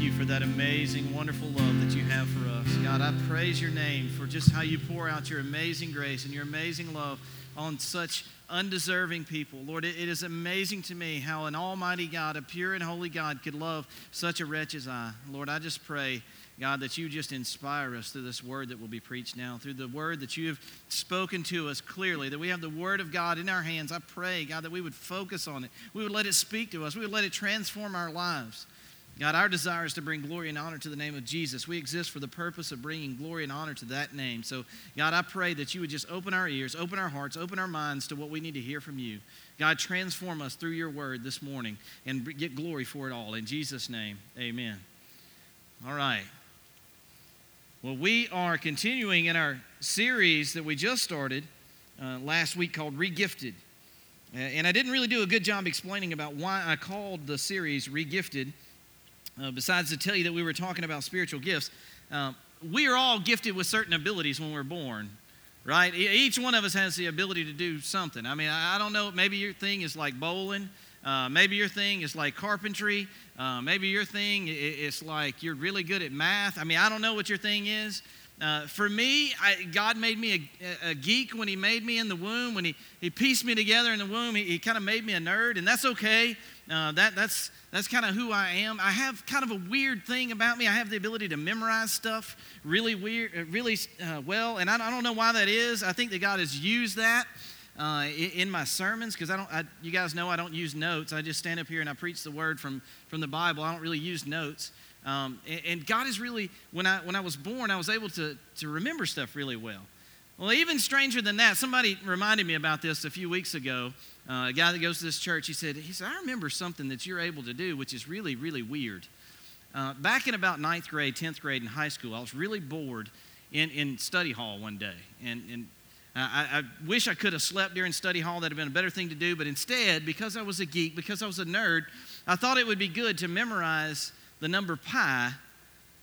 you for that amazing, wonderful love that you have for us. God, I praise your name for just how you pour out your amazing grace and your amazing love on such undeserving people. Lord, it, it is amazing to me how an almighty God, a pure and holy God, could love such a wretch as I. Lord, I just pray. God, that you just inspire us through this word that will be preached now, through the word that you have spoken to us clearly, that we have the word of God in our hands. I pray, God, that we would focus on it. We would let it speak to us. We would let it transform our lives. God, our desire is to bring glory and honor to the name of Jesus. We exist for the purpose of bringing glory and honor to that name. So, God, I pray that you would just open our ears, open our hearts, open our minds to what we need to hear from you. God, transform us through your word this morning and get glory for it all. In Jesus' name, amen. All right. Well, we are continuing in our series that we just started uh, last week called Regifted. Uh, and I didn't really do a good job explaining about why I called the series Regifted, uh, besides to tell you that we were talking about spiritual gifts. Uh, we are all gifted with certain abilities when we're born, right? Each one of us has the ability to do something. I mean, I don't know, maybe your thing is like bowling. Uh, maybe your thing is like carpentry. Uh, maybe your thing is like you're really good at math. I mean, I don't know what your thing is. Uh, for me, I, God made me a, a, geek when He made me in the womb. When He, he pieced me together in the womb, He, he kind of made me a nerd, and that's okay. Uh, that, that's that's kind of who I am. I have kind of a weird thing about me. I have the ability to memorize stuff really weird, uh, really uh, well, and I, I don't know why that is. I think that God has used that uh, in my sermons because I don't. I, you guys know I don't use notes. I just stand up here and I preach the word from from the Bible. I don't really use notes. Um, and, and, God is really when I when I was born, I was able to to remember stuff really well. Well, even stranger than that, somebody reminded me about this a few weeks ago. Uh, a guy that goes to this church, he said, he said, I remember something that you're able to do, which is really, really weird. Uh, back in about ninth grade, 10th grade in high school, I was really bored in, in study hall one day. And, and I, I, wish I could have slept during study hall. That'd have been a better thing to do. But instead, because I was a geek, because I was a nerd, I thought it would be good to memorize the number pi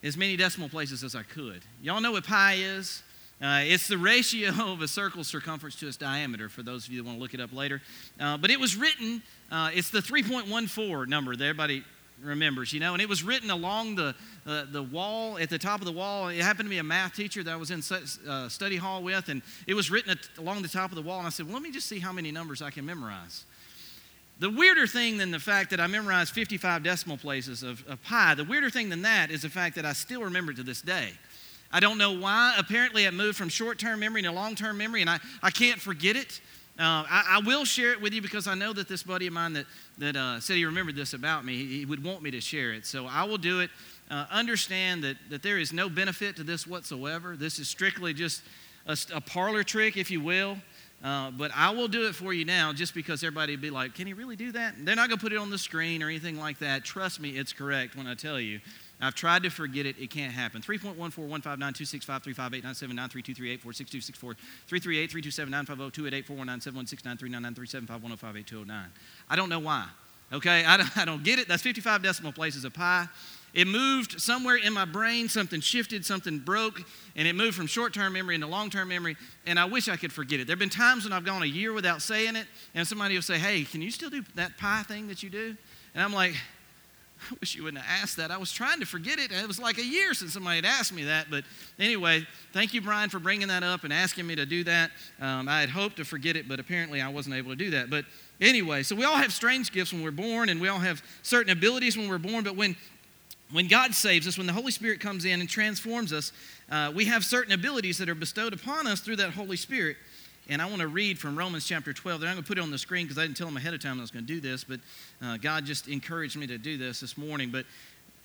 as many decimal places as I could. Y'all know what pi is? Uh, it's the ratio of a circle's circumference to its diameter, for those of you that want to look it up later. Uh, but it was written, uh, it's the 3.14 number that everybody remembers, you know, and it was written along the, uh, the wall, at the top of the wall. It happened to be a math teacher that I was in uh, study hall with, and it was written at, along the top of the wall. And I said, well, let me just see how many numbers I can memorize. The weirder thing than the fact that I memorized 55 decimal places of, of pi, the weirder thing than that is the fact that I still remember it to this day. I don't know why. Apparently, it moved from short term memory to long term memory, and I, I can't forget it. Uh, I, I, will share it with you because I know that this buddy of mine that, that uh, said he remembered this about me, he, he, would want me to share it. So I will do it. Uh, understand that, that there is no benefit to this whatsoever. This is strictly just a, a parlor trick, if you will. Uh, but I will do it for you now just because everybody would be like, can he really do that? And they're not going to put it on the screen or anything like that. Trust me, it's correct when I tell you. I've tried to forget it. It can't happen. 3.141592653589323846264 338-327-950-288-419-716-9399751058209. I don't know why. Okay, I don't, I don't get it. That's 55 decimal places of pi. It moved somewhere in my brain, something shifted, something broke, and it moved from short term memory into long term memory, and I wish I could forget it. There have been times when I've gone a year without saying it, and somebody will say, Hey, can you still do that pi thing that you do? And I'm like, I wish you wouldn't have asked that. I was trying to forget it. It was like a year since somebody had asked me that. But anyway, thank you, Brian, for bringing that up and asking me to do that. Um, I had hoped to forget it, but apparently I wasn't able to do that. But anyway, so we all have strange gifts when we're born, and we all have certain abilities when we're born. But when when God saves us, when the Holy Spirit comes in and transforms us, uh, we have certain abilities that are bestowed upon us through that Holy Spirit. And I want to read from Romans chapter 12. I'm going to put it on the screen because I didn't tell them ahead of time I was going to do this, but uh, God just encouraged me to do this this morning. But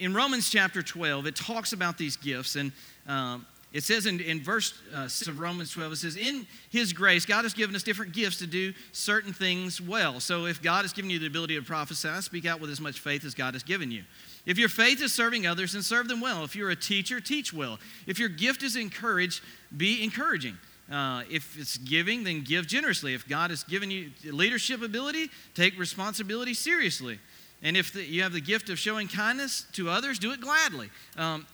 in Romans chapter 12, it talks about these gifts. And um, it says in, in verse uh, 6 of Romans 12, it says, In His grace, God has given us different gifts to do certain things well. So if God has given you the ability to prophesy, speak out with as much faith as God has given you. If your faith is serving others, then serve them well. If you're a teacher, teach well. If your gift is encourage, be encouraging. Uh, if it's giving, then give generously. If God has given you leadership ability, take responsibility seriously. And if the, you have the gift of showing kindness to others, do it gladly. Um,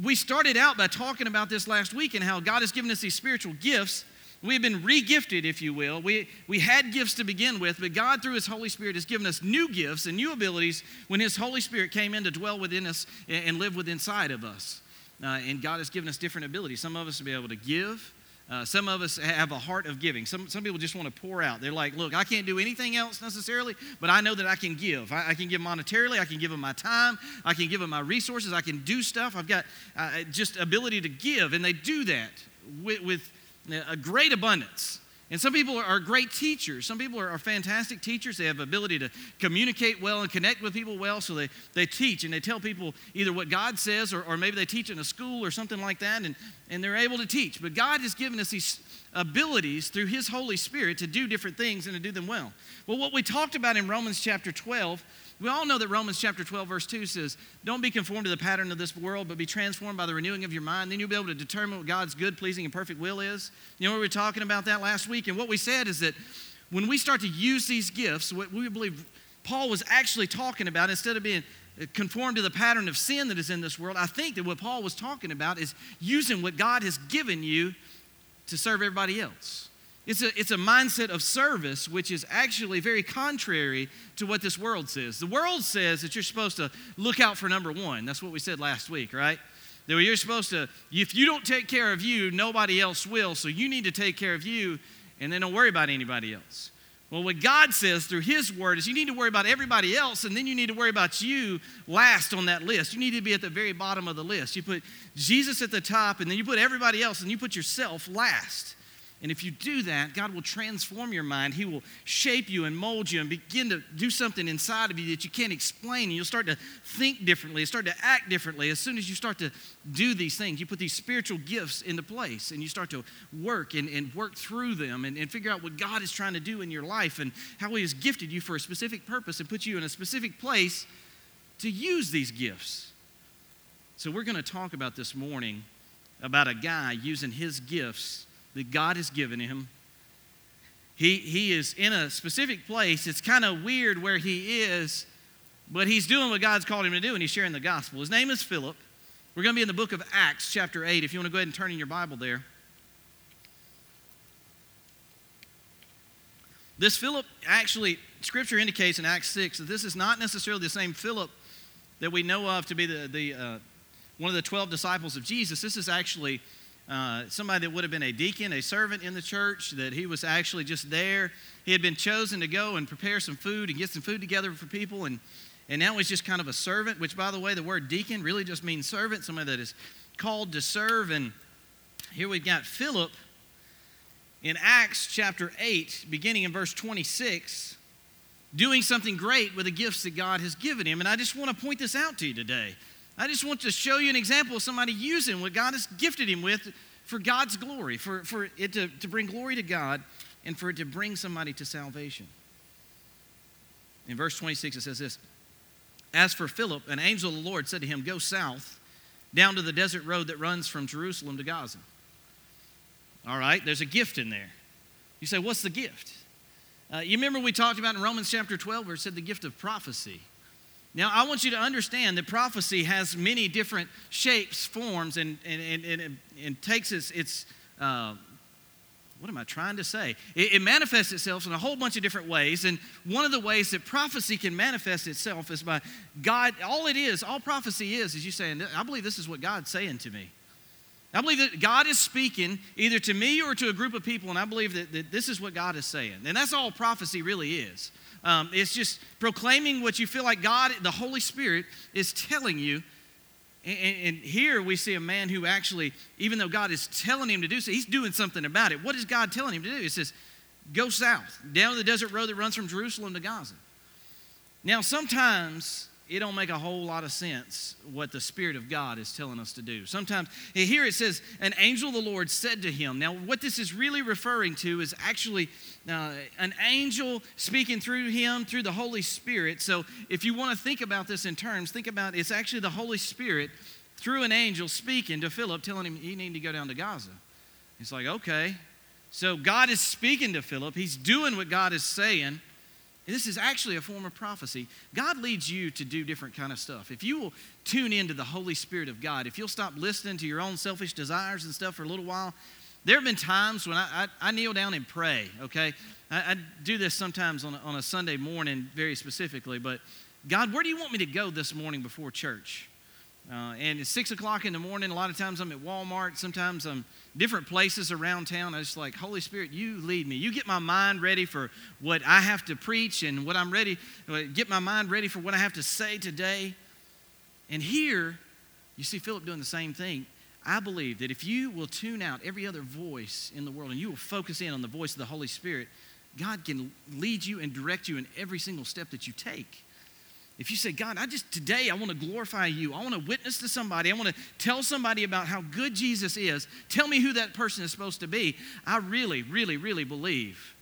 we started out by talking about this last week and how God has given us these spiritual gifts We've been regifted, if you will. We, we had gifts to begin with, but God, through His Holy Spirit, has given us new gifts and new abilities when His Holy Spirit came in to dwell within us and, live within inside of us. Uh, and God has given us different abilities. Some of us will be able to give. Uh, some of us have a heart of giving. Some, some people just want to pour out. They're like, look, I can't do anything else necessarily, but I know that I can give. I, I can give monetarily. I can give them my time. I can give them my resources. I can do stuff. I've got uh, just ability to give. And they do that with, with a great abundance. And some people are great teachers. Some people are, fantastic teachers. They have ability to communicate well and connect with people well. So they, they teach and they tell people either what God says or, or maybe they teach in a school or something like that and, and they're able to teach. But God has given us these abilities through His Holy Spirit to do different things and to do them well. Well, what we talked about in Romans chapter 12 we all know that Romans chapter 12, verse 2 says, Don't be conformed to the pattern of this world, but be transformed by the renewing of your mind. Then you'll be able to determine what God's good, pleasing, and perfect will is. You know, we were talking about that last week, and what we said is that when we start to use these gifts, what we believe Paul was actually talking about, instead of being uh, conformed to the pattern of sin that is in this world, I think that what Paul was talking about is using what God has given you to serve everybody else. It's a, it's a mindset of service, which is actually very contrary to what this world says. The world says that you're supposed to look out for number one. That's what we said last week, right? That you're supposed to, if you don't take care of you, nobody else will. So you need to take care of you and then don't worry about anybody else. Well, what God says through His Word is you need to worry about everybody else, and then you need to worry about you last on that list. You need to be at the very bottom of the list. You put Jesus at the top, and then you put everybody else, and you put yourself last. And if you do that, God will transform your mind. He will shape you and mold you and begin to do something inside of you that you can't explain. And you'll start to think differently, start to act differently. As soon as you start to do these things, you put these spiritual gifts into place and you start to work and, and work through them and, and figure out what God is trying to do in your life and how He has gifted you for a specific purpose and put you in a specific place to use these gifts. So, we're going to talk about this morning about a guy using his gifts that God has given him. He, he is in a specific place. It's kind of weird where he is, but he's doing what God's called him to do, and he's sharing the gospel. His name is Philip. We're going to be in the book of Acts, chapter 8, if you want to go ahead and turn in your Bible there. This Philip, actually, Scripture indicates in Acts 6 that this is not necessarily the same Philip that we know of to be the, the, uh, one of the 12 disciples of Jesus. This is actually uh, somebody that would have been a deacon, a servant in the church, that he was actually just there. He had been chosen to go and prepare some food and get some food together for people, and, and now he's just kind of a servant, which, by the way, the word deacon really just means servant, somebody that is called to serve. And here we've got Philip in Acts chapter 8, beginning in verse 26, doing something great with the gifts that God has given him. And I just want to point this out to you today. I just want to show you an example of somebody using what God has gifted him with for God's glory, for, for it to, to bring glory to God and for it to bring somebody to salvation. In verse 26, it says this As for Philip, an angel of the Lord said to him, Go south down to the desert road that runs from Jerusalem to Gaza. All right, there's a gift in there. You say, What's the gift? Uh, you remember we talked about in Romans chapter 12 where it said the gift of prophecy. Now, I want you to understand that prophecy has many different shapes, forms, and, and, and, and, and takes its, its uh, what am I trying to say? It, it, manifests itself in a whole bunch of different ways. And one of the ways that prophecy can manifest itself is by God. All it is, all prophecy is, is you saying, I believe this is what God's saying to me. I believe that God is speaking either to me or to a group of people, and I believe that, that this is what God is saying. And that's all prophecy really is. Um, it's just proclaiming what you feel like God, the Holy Spirit, is telling you. And, and, here we see a man who actually, even though God is telling him to do so, he's doing something about it. What is God telling him to do? He says, Go south, down the desert road that runs from Jerusalem to Gaza. Now, sometimes it don't make a whole lot of sense what the Spirit of God is telling us to do. Sometimes, here it says, an angel of the Lord said to him. Now, what this is really referring to is actually uh, an angel speaking through him through the Holy Spirit. So, if you want to think about this in terms, think about it's actually the Holy Spirit through an angel speaking to Philip, telling him he needed to go down to Gaza. He's like, okay. So, God is speaking to Philip, he's doing what God is saying. This is actually a form of prophecy. God leads you to do different kind of stuff. If you will tune into the Holy Spirit of God, if you'll stop listening to your own selfish desires and stuff for a little while, There have been times when I, I, I kneel down and pray, okay? I, I, do this sometimes on a, on a Sunday morning, very specifically, but God, where do you want me to go this morning before church? Uh, and it's six o'clock in the morning. A lot of times I'm at Walmart. Sometimes I'm different places around town. I just like, Holy Spirit, you lead me. You get my mind ready for what I have to preach and what I'm ready, uh, get my mind ready for what I have to say today. And here, you see Philip doing the same thing. I believe that if you will tune out every other voice in the world and you will focus in on the voice of the Holy Spirit, God can lead you and direct you in every single step that you take. If you say, God, I just today I want to glorify you. I want to witness to somebody. I want to tell somebody about how good Jesus is. Tell me who that person is supposed to be. I really, really, really believe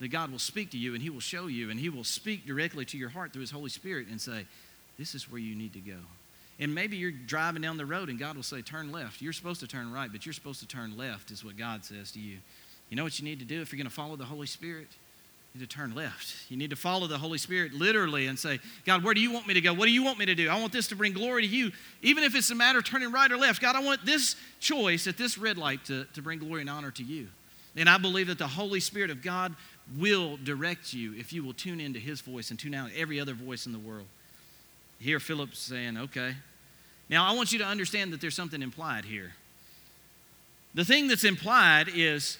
that God will speak to you and He will show you and He will speak directly to your heart through His Holy Spirit and say, This is where you need to go. And maybe you're driving down the road and God will say, Turn left. You're supposed to turn right, but you're supposed to turn left, is what God says to you. You know what you need to do if you're going to follow the Holy Spirit? You need to turn left. You need to follow the Holy Spirit literally and say, God, where do you want me to go? What do you want me to do? I want this to bring glory to you. Even if it's a matter of turning right or left, God, I want this choice at this red light to, to bring glory and honor to you. And I believe that the Holy Spirit of God will direct you if you will tune into his voice and tune out every other voice in the world. Here, Philip's saying, okay. Now, I want you to understand that there's something implied here. The thing that's implied is,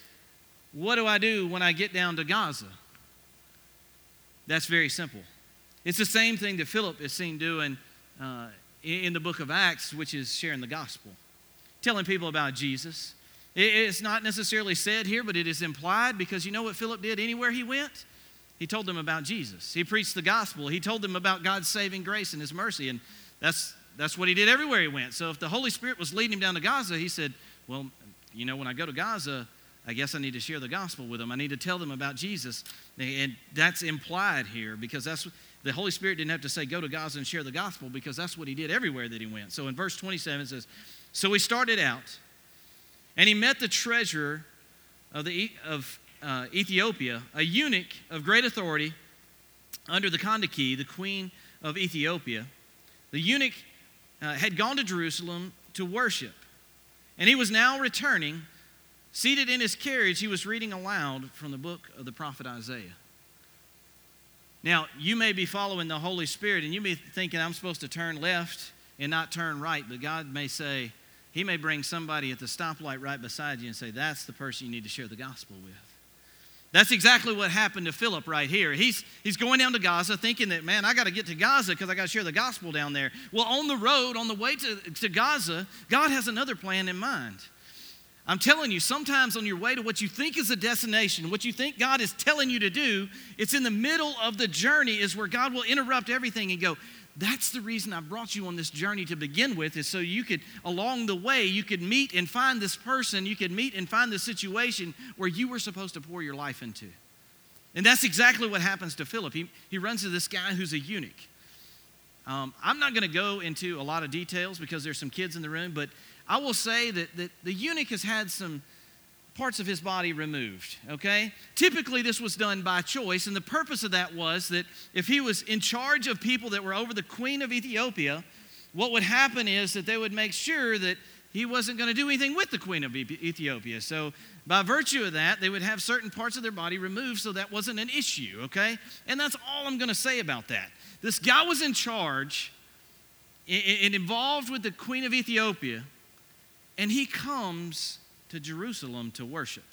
what do I do when I get down to Gaza? That's very simple. It's the same thing that Philip is seen doing uh, in the book of Acts, which is sharing the gospel, telling people about Jesus. It's not necessarily said here, but it is implied because you know what Philip did anywhere he went? He told them about Jesus. He preached the gospel. He told them about God's saving grace and his mercy. And that's, that's what he did everywhere he went. So if the Holy Spirit was leading him down to Gaza, he said, Well, you know, when I go to Gaza, I guess I need to share the gospel with them. I need to tell them about Jesus. And that's implied here because that's the Holy Spirit didn't have to say, go to Gaza and share the gospel because that's what he did everywhere that he went. So in verse 27 it says, So he started out and he met the treasurer of, the, of uh, Ethiopia, a eunuch of great authority under the Kandake, the queen of Ethiopia. The eunuch uh, had gone to Jerusalem to worship, and he was now returning Seated in his carriage, he was reading aloud from the book of the prophet Isaiah. Now, you may be following the Holy Spirit and you may be thinking, I'm supposed to turn left and not turn right, but God may say, He may bring somebody at the stoplight right beside you and say, That's the person you need to share the gospel with. That's exactly what happened to Philip right here. He's, he's going down to Gaza thinking that, man, I got to get to Gaza because I got to share the gospel down there. Well, on the road, on the way to, to Gaza, God has another plan in mind. I'm telling you, sometimes on your way to what you think is a destination, what you think God is telling you to do, it's in the middle of the journey is where God will interrupt everything and go, that's the reason I brought you on this journey to begin with, is so you could, along the way, you could meet and find this person, you could meet and find the situation where you were supposed to pour your life into. And that's exactly what happens to Philip. He, he runs to this guy who's a eunuch. Um, I'm not going to go into a lot of details because there's some kids in the room, but I will say that, that the eunuch has had some parts of his body removed, okay? Typically, this was done by choice, and the purpose of that was that if he was in charge of people that were over the queen of Ethiopia, what would happen is that they would make sure that he wasn't going to do anything with the queen of Ethiopia. So, by virtue of that, they would have certain parts of their body removed so that wasn't an issue, okay? And that's all I'm going to say about that. This guy was in charge and involved with the queen of Ethiopia and he comes to Jerusalem to worship.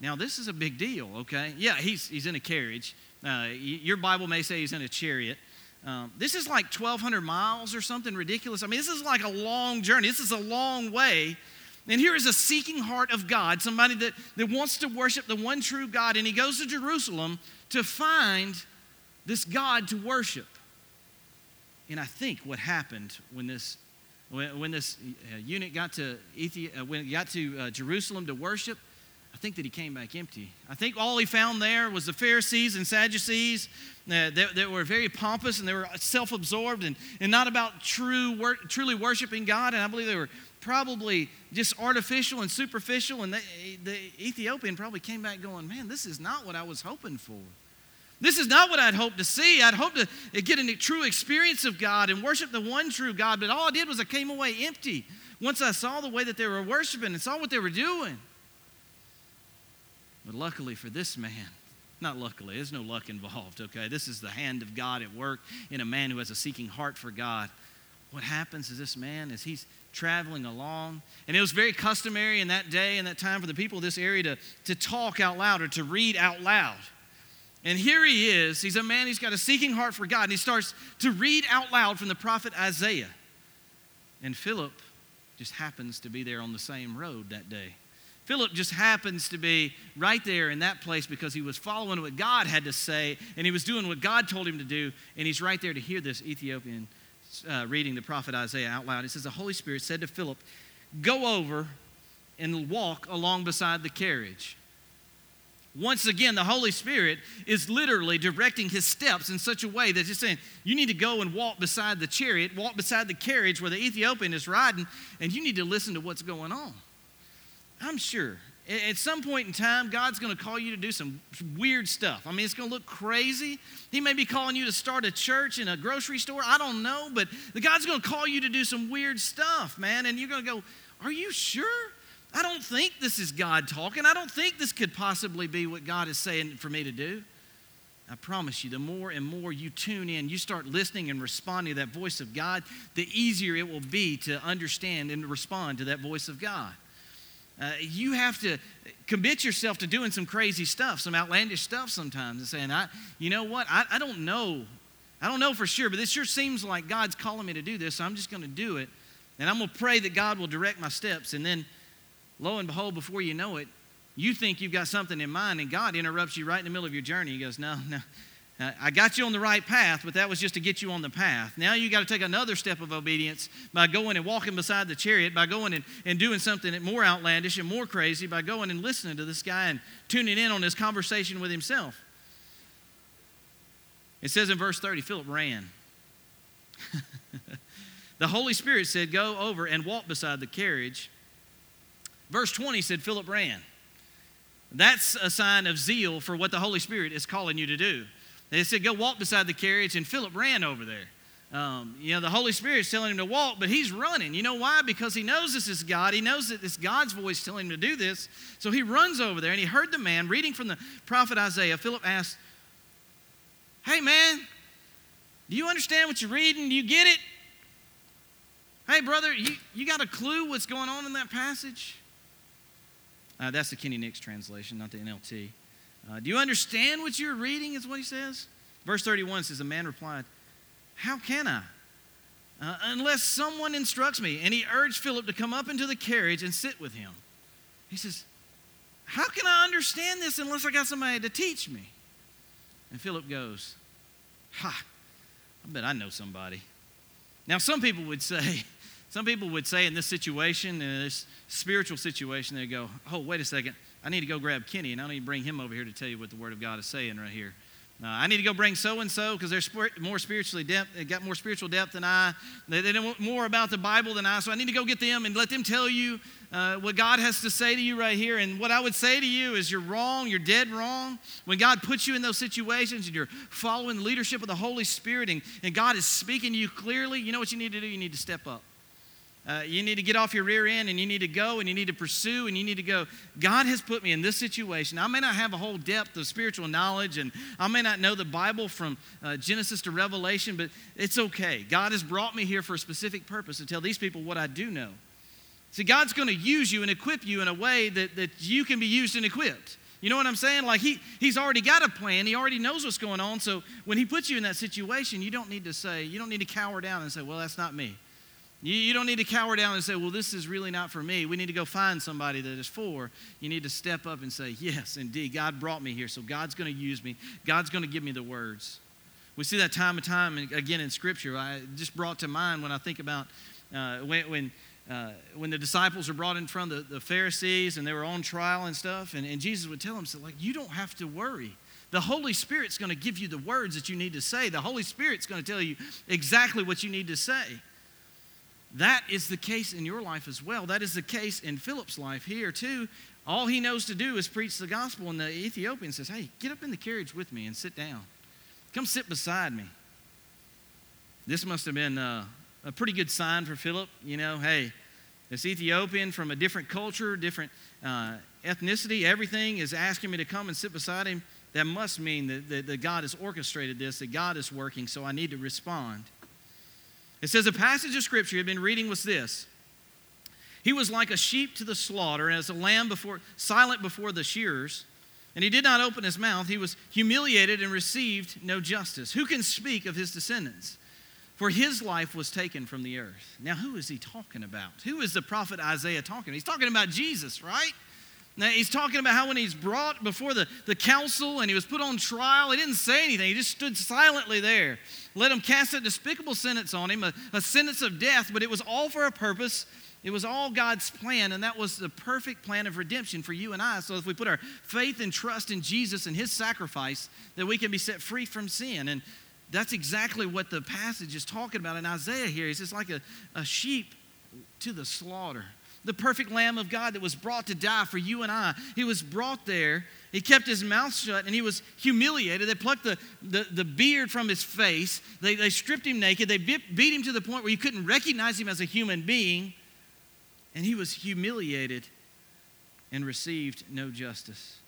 Now, this is a big deal, okay? Yeah, he's, he's in a carriage. Uh, your Bible may say he's in a chariot. Um, this is like 1,200 miles or something ridiculous. I mean, this is like a long journey. This is a long way. And here is a seeking heart of God, somebody that, that wants to worship the one true God, and he goes to Jerusalem to find this God to worship. And I think what happened when this when, when this uh, eunuch got to, Ethi- uh, when he got to uh, Jerusalem to worship, I think that he came back empty. I think all he found there was the Pharisees and Sadducees uh, that, that, were very pompous and they were self absorbed and, and not about true wor- truly worshiping God. And I believe they were probably just artificial and superficial. And they, the Ethiopian probably came back going, Man, this is not what I was hoping for. This is not what I'd hoped to see. I'd hoped to get a true experience of God and worship the one true God, but all I did was I came away empty once I saw the way that they were worshiping and saw what they were doing. But luckily for this man, not luckily, there's no luck involved, okay? This is the hand of God at work in a man who has a seeking heart for God. What happens is this man, as he's traveling along, and it was very customary in that day and that time for the people of this area to, to talk out loud or to read out loud. And here he is. He's a man, he's got a seeking heart for God, and he starts to read out loud from the prophet Isaiah. And Philip just happens to be there on the same road that day. Philip just happens to be right there in that place because he was following what God had to say and he was doing what God told him to do, and he's right there to hear this Ethiopian uh, reading the prophet Isaiah out loud. It says, The Holy Spirit said to Philip, Go over and walk along beside the carriage. Once again, the Holy Spirit is literally directing his steps in such a way that he's saying, You need to go and walk beside the chariot, walk beside the carriage where the Ethiopian is riding, and you need to listen to what's going on. I'm sure at some point in time, God's going to call you to do some weird stuff. I mean, it's going to look crazy. He may be calling you to start a church in a grocery store. I don't know, but God's going to call you to do some weird stuff, man. And you're going to go, Are you sure? I don't think this is God talking. I don't think this could possibly be what God is saying for me to do. I promise you, the more and more you tune in, you start listening and responding to that voice of God, the easier it will be to understand and respond to that voice of God. Uh, you have to commit yourself to doing some crazy stuff, some outlandish stuff sometimes, and saying, I, you know what, I, I don't know. I don't know for sure, but this sure seems like God's calling me to do this, so I'm just going to do it. And I'm going to pray that God will direct my steps. And then lo and behold, before you know it, you think you've got something in mind, and God interrupts you right in the middle of your journey. He goes, No, no. I got you on the right path, but that was just to get you on the path. Now you got to take another step of obedience by going and walking beside the chariot, by going and, and doing something more outlandish and more crazy, by going and listening to this guy and tuning in on his conversation with himself. It says in verse 30 Philip ran. the Holy Spirit said, Go over and walk beside the carriage. Verse 20 said, Philip ran. That's a sign of zeal for what the Holy Spirit is calling you to do. They said, Go walk beside the carriage, and Philip ran over there. Um, you know, the Holy Spirit's telling him to walk, but he's running. You know why? Because he knows this is God. He knows that it's God's voice telling him to do this. So he runs over there, and he heard the man reading from the prophet Isaiah. Philip asked, Hey, man, do you understand what you're reading? Do you get it? Hey, brother, you, you got a clue what's going on in that passage? Uh, that's the Kenny Nix translation, not the NLT. Uh, do you understand what you're reading? Is what he says. Verse 31 says, The man replied, How can I? Uh, unless someone instructs me. And he urged Philip to come up into the carriage and sit with him. He says, How can I understand this unless I got somebody to teach me? And Philip goes, Ha, I bet I know somebody. Now, some people would say, some people would say in this situation, in this spiritual situation, they go, Oh, wait a second. I need to go grab Kenny and I need to bring him over here to tell you what the Word of God is saying right here. Uh, I need to go bring so and so because they're more spiritually depth. They got more spiritual depth than I. They, they know more about the Bible than I. So I need to go get them and let them tell you uh, what God has to say to you right here. And what I would say to you is you're wrong. You're dead wrong. When God puts you in those situations and you're following the leadership of the Holy Spirit and, and God is speaking to you clearly, you know what you need to do? You need to step up. Uh, you need to get off your rear end and you need to go and you need to pursue and you need to go. God has put me in this situation. I may not have a whole depth of spiritual knowledge and I may not know the Bible from uh, Genesis to Revelation, but it's okay. God has brought me here for a specific purpose to tell these people what I do know. See, God's going to use you and equip you in a way that, that you can be used and equipped. You know what I'm saying? Like he, he's already got a plan. He already knows what's going on. So when he puts you in that situation, you don't need to say, you don't need to cower down and say, well, that's not me. You, you don't need to cower down and say, well, this is really not for me. We need to go find somebody that is for. You need to step up and say, yes, indeed, God brought me here, so God's going to use me. God's going to give me the words. We see that time and time again in Scripture. I just brought to mind when I think about uh, when, when, uh, when the disciples were brought in front of the, the Pharisees and they were on trial and stuff, and, and Jesus would tell them, so like, you don't have to worry. The Holy Spirit's going to give you the words that you need to say. The Holy Spirit's going to tell you exactly what you need to say. That is the case in your life as well. That is the case in Philip's life here, too. All he knows to do is preach the gospel, and the Ethiopian says, Hey, get up in the carriage with me and sit down. Come sit beside me. This must have been uh, a pretty good sign for Philip. You know, hey, this Ethiopian from a different culture, different uh, ethnicity, everything is asking me to come and sit beside him, that must mean that, that, that God has orchestrated this, that God is working, so I need to respond. It says a passage of scripture you've been reading was this. He was like a sheep to the slaughter, as a lamb before, silent before the shearers. And he did not open his mouth. He was humiliated and received no justice. Who can speak of his descendants? For his life was taken from the earth. Now, who is he talking about? Who is the prophet Isaiah talking? He's talking about Jesus, right? Now, he's talking about how when he's brought before the, the council and he was put on trial, he didn't say anything. He just stood silently there. Let him cast a despicable sentence on him, a, a sentence of death, but it was all for a purpose. It was all God's plan, and that was the perfect plan of redemption for you and I. So if we put our faith and trust in Jesus and his sacrifice, that we can be set free from sin. And that's exactly what the passage is talking about in Isaiah here. It's just like a, a sheep to the slaughter the perfect Lamb of God that was brought to die for you and I. He was brought there. He kept his mouth shut and he was humiliated. They plucked the, the, the beard from his face, they, they stripped him naked, they beat, beat him to the point where you couldn't recognize him as a human being, and he was humiliated and received no justice.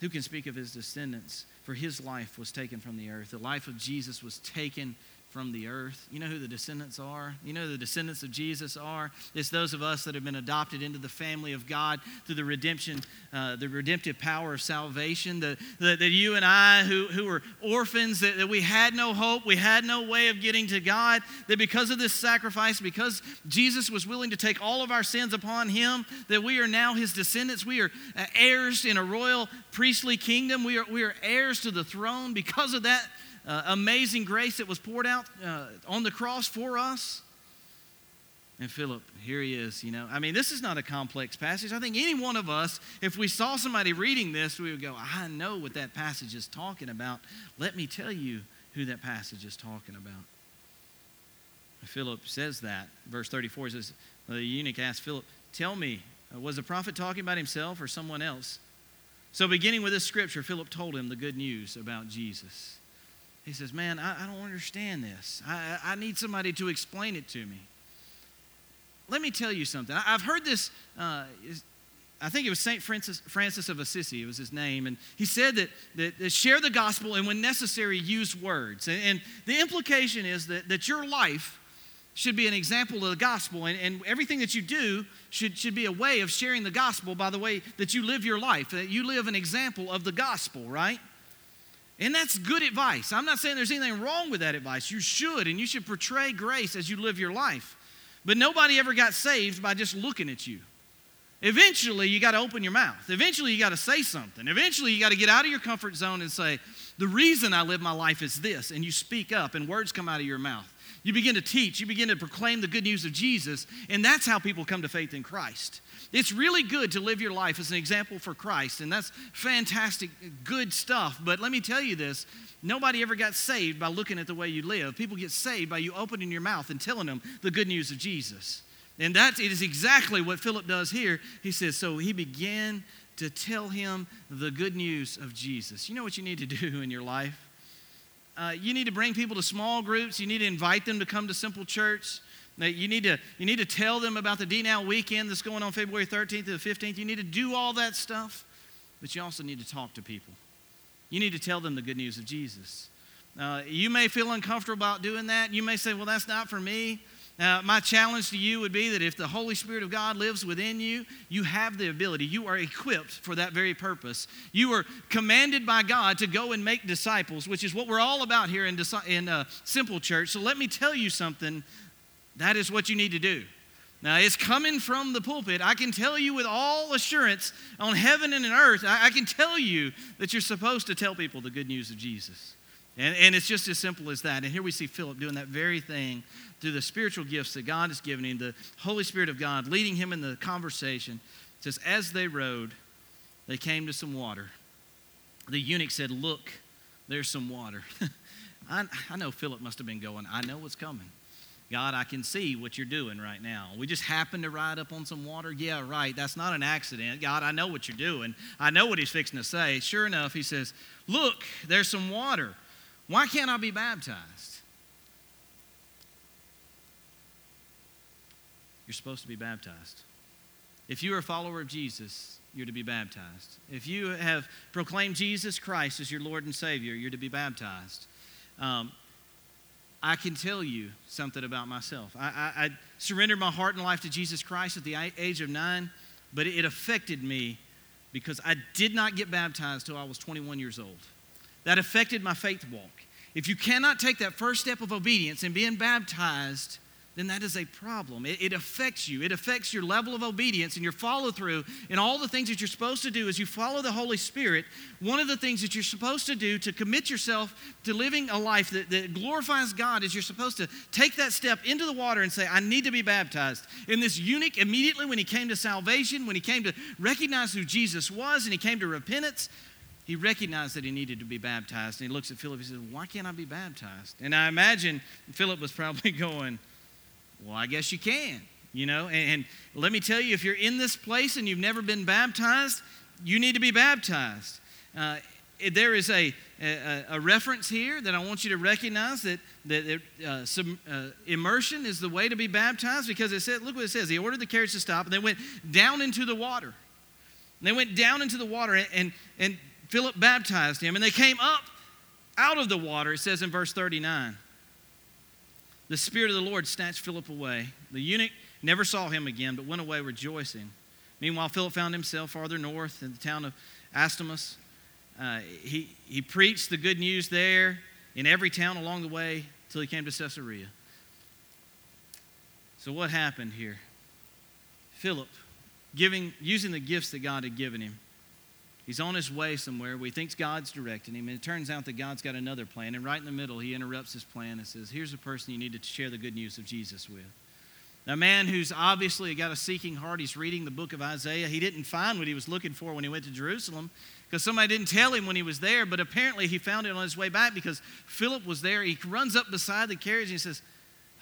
Who can speak of his descendants? For his life was taken from the earth. The life of Jesus was taken from the earth. You know who the descendants are? You know the descendants of Jesus are? It's those of us that have been adopted into the family of God through the redemption, uh, the redemptive power of salvation. That, that, you and I, who, who were orphans, that, that we had no hope, we had no way of getting to God, that because of this sacrifice, because Jesus was willing to take all of our sins upon him, that we are now his descendants. We are uh, heirs in a royal priestly kingdom. We are, we are heirs to the throne because of that uh, amazing grace that was poured out uh, on the cross for us. And Philip, here he is, you know. I mean, this is not a complex passage. I think any one of us, if we saw somebody reading this, we would go, I know what that passage is talking about. Let me tell you who that passage is talking about. Philip says that. Verse 34 says, The eunuch asked Philip, Tell me, uh, was the prophet talking about himself or someone else? So, beginning with this scripture, Philip told him the good news about Jesus. He says, Man, I, I don't understand this. I, I need somebody to explain it to me. Let me tell you something. I, have heard this. Uh, I think it was St. Francis, Francis of Assisi, it was his name. And he said that, that, that share the gospel and, when necessary, use words. And, and, the implication is that, that your life should be an example of the gospel. And, and everything that you do should, should be a way of sharing the gospel by the way that you live your life, that you live an example of the gospel, right? And that's good advice. I'm not saying there's anything wrong with that advice. You should, and you should portray grace as you live your life. But nobody ever got saved by just looking at you. Eventually, you got to open your mouth. Eventually, you got to say something. Eventually, you got to get out of your comfort zone and say, The reason I live my life is this. And you speak up, and words come out of your mouth. You begin to teach, you begin to proclaim the good news of Jesus, and that's how people come to faith in Christ. It's really good to live your life as an example for Christ, and that's fantastic, good stuff. But let me tell you this nobody ever got saved by looking at the way you live. People get saved by you opening your mouth and telling them the good news of Jesus. And that it is exactly what Philip does here. He says, So he began to tell him the good news of Jesus. You know what you need to do in your life? Uh, you need to bring people to small groups. You need to invite them to come to Simple Church. You need, to, you need to tell them about the D Now weekend that's going on February 13th to the 15th. You need to do all that stuff, but you also need to talk to people. You need to tell them the good news of Jesus. Uh, you may feel uncomfortable about doing that. You may say, well, that's not for me. Uh, my challenge to you would be that if the Holy Spirit of God lives within you, you have the ability. You are equipped for that very purpose. You are commanded by God to go and make disciples, which is what we're all about here in, in uh, Simple Church. So let me tell you something. That is what you need to do. Now, it's coming from the pulpit. I can tell you with all assurance on heaven and on earth, I, I can tell you that you're supposed to tell people the good news of Jesus. And, and it's just as simple as that. And here we see Philip doing that very thing through the spiritual gifts that God has given him, the Holy Spirit of God leading him in the conversation. It says, As they rode, they came to some water. The eunuch said, Look, there's some water. I, I know Philip must have been going, I know what's coming. God, I can see what you're doing right now. We just happened to ride up on some water. Yeah, right. That's not an accident. God, I know what you're doing. I know what he's fixing to say. Sure enough, he says, Look, there's some water. Why can't I be baptized? You're supposed to be baptized. If you are a follower of Jesus, you're to be baptized. If you have proclaimed Jesus Christ as your Lord and Savior, you're to be baptized. Um, I can tell you something about myself. I, I, I, surrendered my heart and life to Jesus Christ at the age of nine, but it affected me because I did not get baptized till I was 21 years old. That affected my faith walk. If you cannot take that first step of obedience and being baptized, then that is a problem. It, it, affects you. It affects your level of obedience and your follow through and all the things that you're supposed to do as you follow the Holy Spirit. One of the things that you're supposed to do to commit yourself to living a life that, that glorifies God is you're supposed to take that step into the water and say, I need to be baptized. And this eunuch, immediately when he came to salvation, when he came to recognize who Jesus was and he came to repentance, he recognized that he needed to be baptized. And he looks at Philip and he says, Why can't I be baptized? And I imagine Philip was probably going, well, I guess you can, you know. And, and let me tell you, if you're in this place and you've never been baptized, you need to be baptized. Uh, there is a, a, a, reference here that I want you to recognize that, that uh, some, uh, immersion is the way to be baptized because it said, look what it says. He ordered the carriage to stop and they went down into the water. And they went down into the water and, and, and Philip baptized him and they came up out of the water, it says in verse 39 the Spirit of the Lord snatched Philip away. The eunuch never saw him again, but went away rejoicing. Meanwhile, Philip found himself farther north in the town of Azotus. Uh, he, he preached the good news there in every town along the way till he came to Caesarea. So, what happened here? Philip, giving, using the gifts that God had given him, He's on his way somewhere where he thinks God's directing him, and it turns out that God's got another plan. And right in the middle, he interrupts his plan and says, Here's a person you need to share the good news of Jesus with. A man who's obviously got a seeking heart. He's reading the book of Isaiah. He didn't find what he was looking for when he went to Jerusalem because somebody didn't tell him when he was there, but apparently he found it on his way back because Philip was there. He runs up beside the carriage and he says,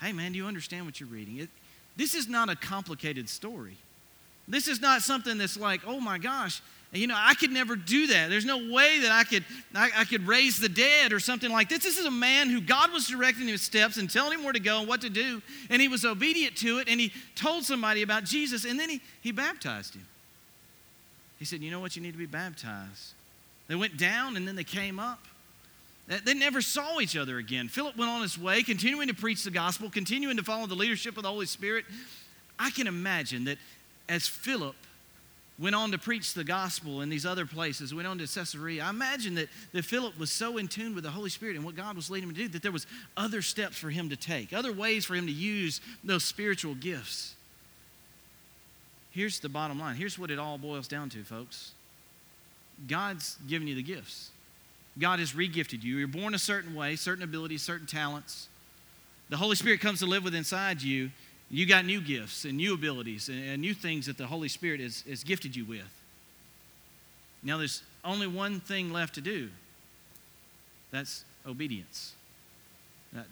Hey, man, do you understand what you're reading? It, this is not a complicated story. This is not something that's like, oh my gosh, you know, I could never do that. There's no way that I could, I, I, could raise the dead or something like this. This is a man who God was directing his steps and telling him where to go and what to do. And he was obedient to it. And he told somebody about Jesus. And then he, he baptized him. He said, You know what? You need to be baptized. They went down and then they came up. They never saw each other again. Philip went on his way, continuing to preach the gospel, continuing to follow the leadership of the Holy Spirit. I can imagine that as Philip went on to preach the gospel in these other places, went on to Caesarea. I imagine that, that Philip was so in tune with the Holy Spirit and what God was leading him to do that there was other steps for him to take, other ways for him to use those spiritual gifts. Here's the bottom line. Here's what it all boils down to, folks. God's given you the gifts. God has regifted you. You're born a certain way, certain abilities, certain talents. The Holy Spirit comes to live with inside you, you got new gifts and new abilities and, new things that the Holy Spirit has, has gifted you with. Now, there's only one thing left to do that's obedience.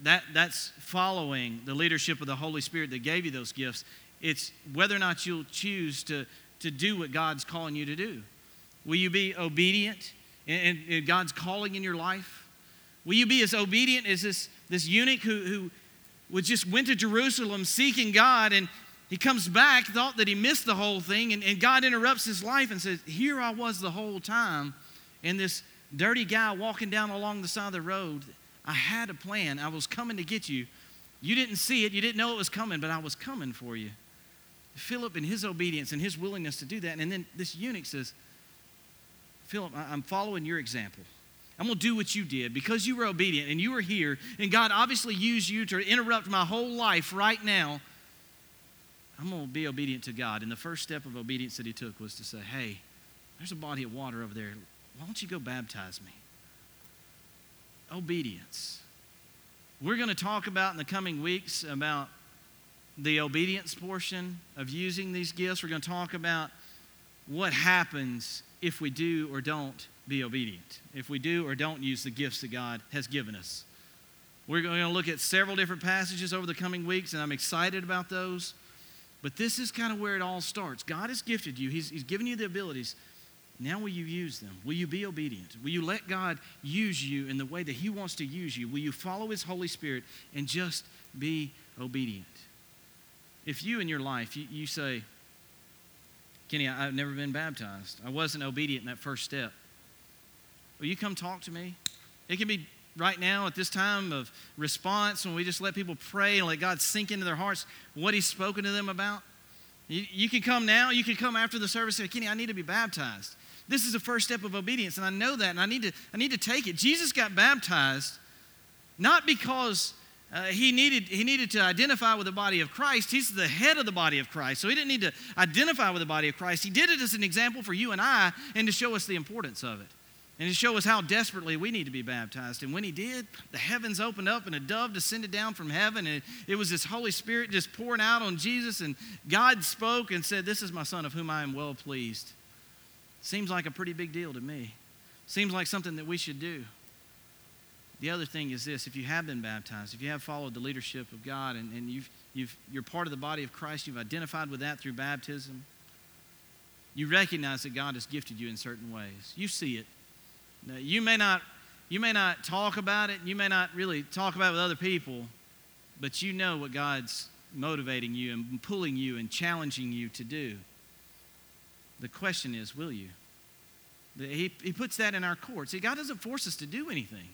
That, that's following the leadership of the Holy Spirit that gave you those gifts. It's whether or not you'll choose to, to do what God's calling you to do. Will you be obedient in, in God's calling in your life? Will you be as obedient as this, this eunuch who, who was just went to Jerusalem seeking God and he comes back, thought that he missed the whole thing, and, and God interrupts his life and says, Here I was the whole time, and this dirty guy walking down along the side of the road. I had a plan. I was coming to get you. You didn't see it, you didn't know it was coming, but I was coming for you. Philip, in his obedience and his willingness to do that, and then this eunuch says, Philip, I'm following your example. I'm going to do what you did because you were obedient and you were here, and God obviously used you to interrupt my whole life right now. I'm going to be obedient to God. And the first step of obedience that he took was to say, Hey, there's a body of water over there. Why don't you go baptize me? Obedience. We're going to talk about in the coming weeks about the obedience portion of using these gifts. We're going to talk about what happens if we do or don't be obedient, if we do or don't use the gifts that God has given us. We're going to look at several different passages over the coming weeks, and I'm excited about those. But this is kind of where it all starts. God has gifted you, He's, he's given you the abilities. Now, will you use them? Will you be obedient? Will you let God use you in the way that He wants to use you? Will you follow His Holy Spirit and just be obedient? If you in your life, you, you say, Kenny, I've never been baptized. I wasn't obedient in that first step. Will you come talk to me? It can be right now at this time of response when we just let people pray and let God sink into their hearts what He's spoken to them about. You, you can come now, you can come after the service and say, Kenny, I need to be baptized. This is the first step of obedience, and I know that, and I need to, I need to take it. Jesus got baptized not because uh, he, needed, he needed to identify with the body of Christ. He's the head of the body of Christ. So he didn't need to identify with the body of Christ. He did it as an example for you and I and to show us the importance of it and to show us how desperately we need to be baptized. And when he did, the heavens opened up and a dove descended down from heaven. And it was this Holy Spirit just pouring out on Jesus. And God spoke and said, This is my son of whom I am well pleased. Seems like a pretty big deal to me. Seems like something that we should do. The other thing is this if you have been baptized, if you have followed the leadership of God and, and you've, you've, you're part of the body of Christ, you've identified with that through baptism, you recognize that God has gifted you in certain ways. You see it. Now, you may not you may not talk about it, you may not really talk about it with other people, but you know what God's motivating you and pulling you and challenging you to do. The question is, will you? He, he puts that in our courts. See, God doesn't force us to do anything.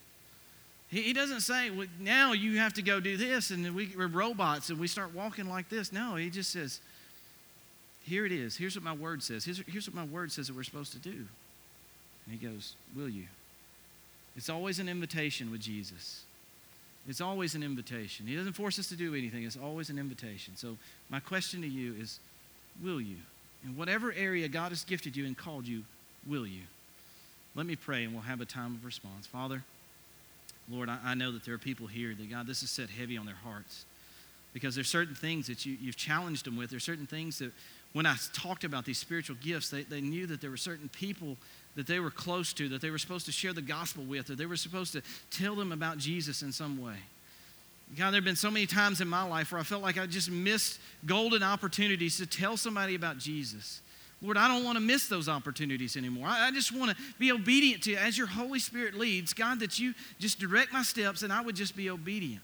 He, he doesn't say, well, now you have to go do this, and we, we're robots and we start walking like this. No, He just says, here it is. Here's what my word says. Here's, here's what my word says that we're supposed to do. And he goes, Will you? It's always an invitation with Jesus. It's always an invitation. He doesn't force us to do anything, it's always an invitation. So, my question to you is Will you? In whatever area God has gifted you and called you, will you? Let me pray and we'll have a time of response. Father, Lord, I, I know that there are people here that, God, this is set heavy on their hearts because there's certain things that you, you've challenged them with. There's certain things that when I talked about these spiritual gifts, they, they knew that there were certain people that they were close to, that they were supposed to share the gospel with, or they were supposed to tell them about Jesus in some way. God, there have been so many times in my life where I felt like I just missed golden opportunities to tell somebody about Jesus. Lord, I don't want to miss those opportunities anymore. I, I just want to be obedient to you as your Holy Spirit leads. God, that you just direct my steps and I would just be obedient.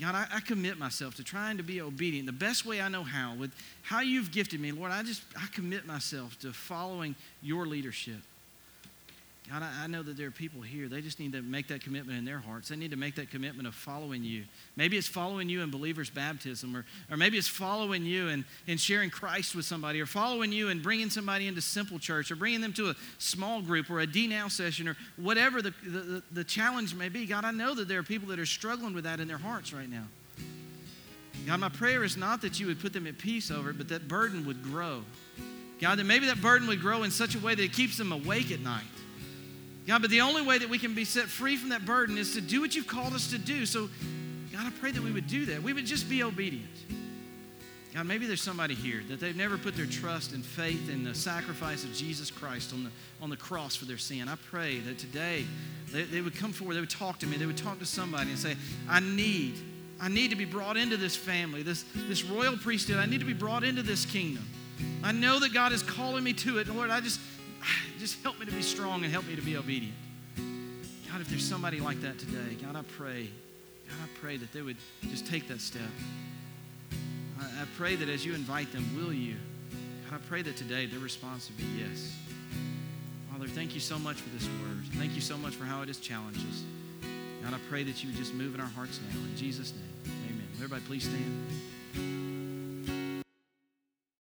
God, I, I, commit myself to trying to be obedient the best way I know how, with how you've gifted me. Lord, I just I commit myself to following your leadership. God, I, I know that there are people here. They just need to make that commitment in their hearts. They need to make that commitment of following you. Maybe it's following you in believer's baptism, or, or maybe it's following you and, and sharing Christ with somebody, or following you and bringing somebody into simple church, or bringing them to a small group, or a DNow session, or whatever the, the, the challenge may be. God, I know that there are people that are struggling with that in their hearts right now. God, my prayer is not that you would put them at peace over it, but that burden would grow. God, that maybe that burden would grow in such a way that it keeps them awake at night. God, but the only way that we can be set free from that burden is to do what you've called us to do. So, God, I pray that we would do that. We would just be obedient. God, maybe there's somebody here that they've never put their trust and faith in the sacrifice of Jesus Christ on the, on the cross for their sin. I pray that today they, they would come forward, they would talk to me, they would talk to somebody and say, I need, I need to be brought into this family, this, this royal priesthood. I need to be brought into this kingdom. I know that God is calling me to it. Lord, I just, just help me to be strong and help me to be obedient. God, if there's somebody like that today, God, I pray, God, I pray that they would just take that step. I, I pray that as you invite them, will you? God, I pray that today their response would be yes. Father, thank you so much for this word. Thank you so much for how it has challenged us. God, I pray that you would just move in our hearts now. In Jesus' name, amen. Everybody, please stand.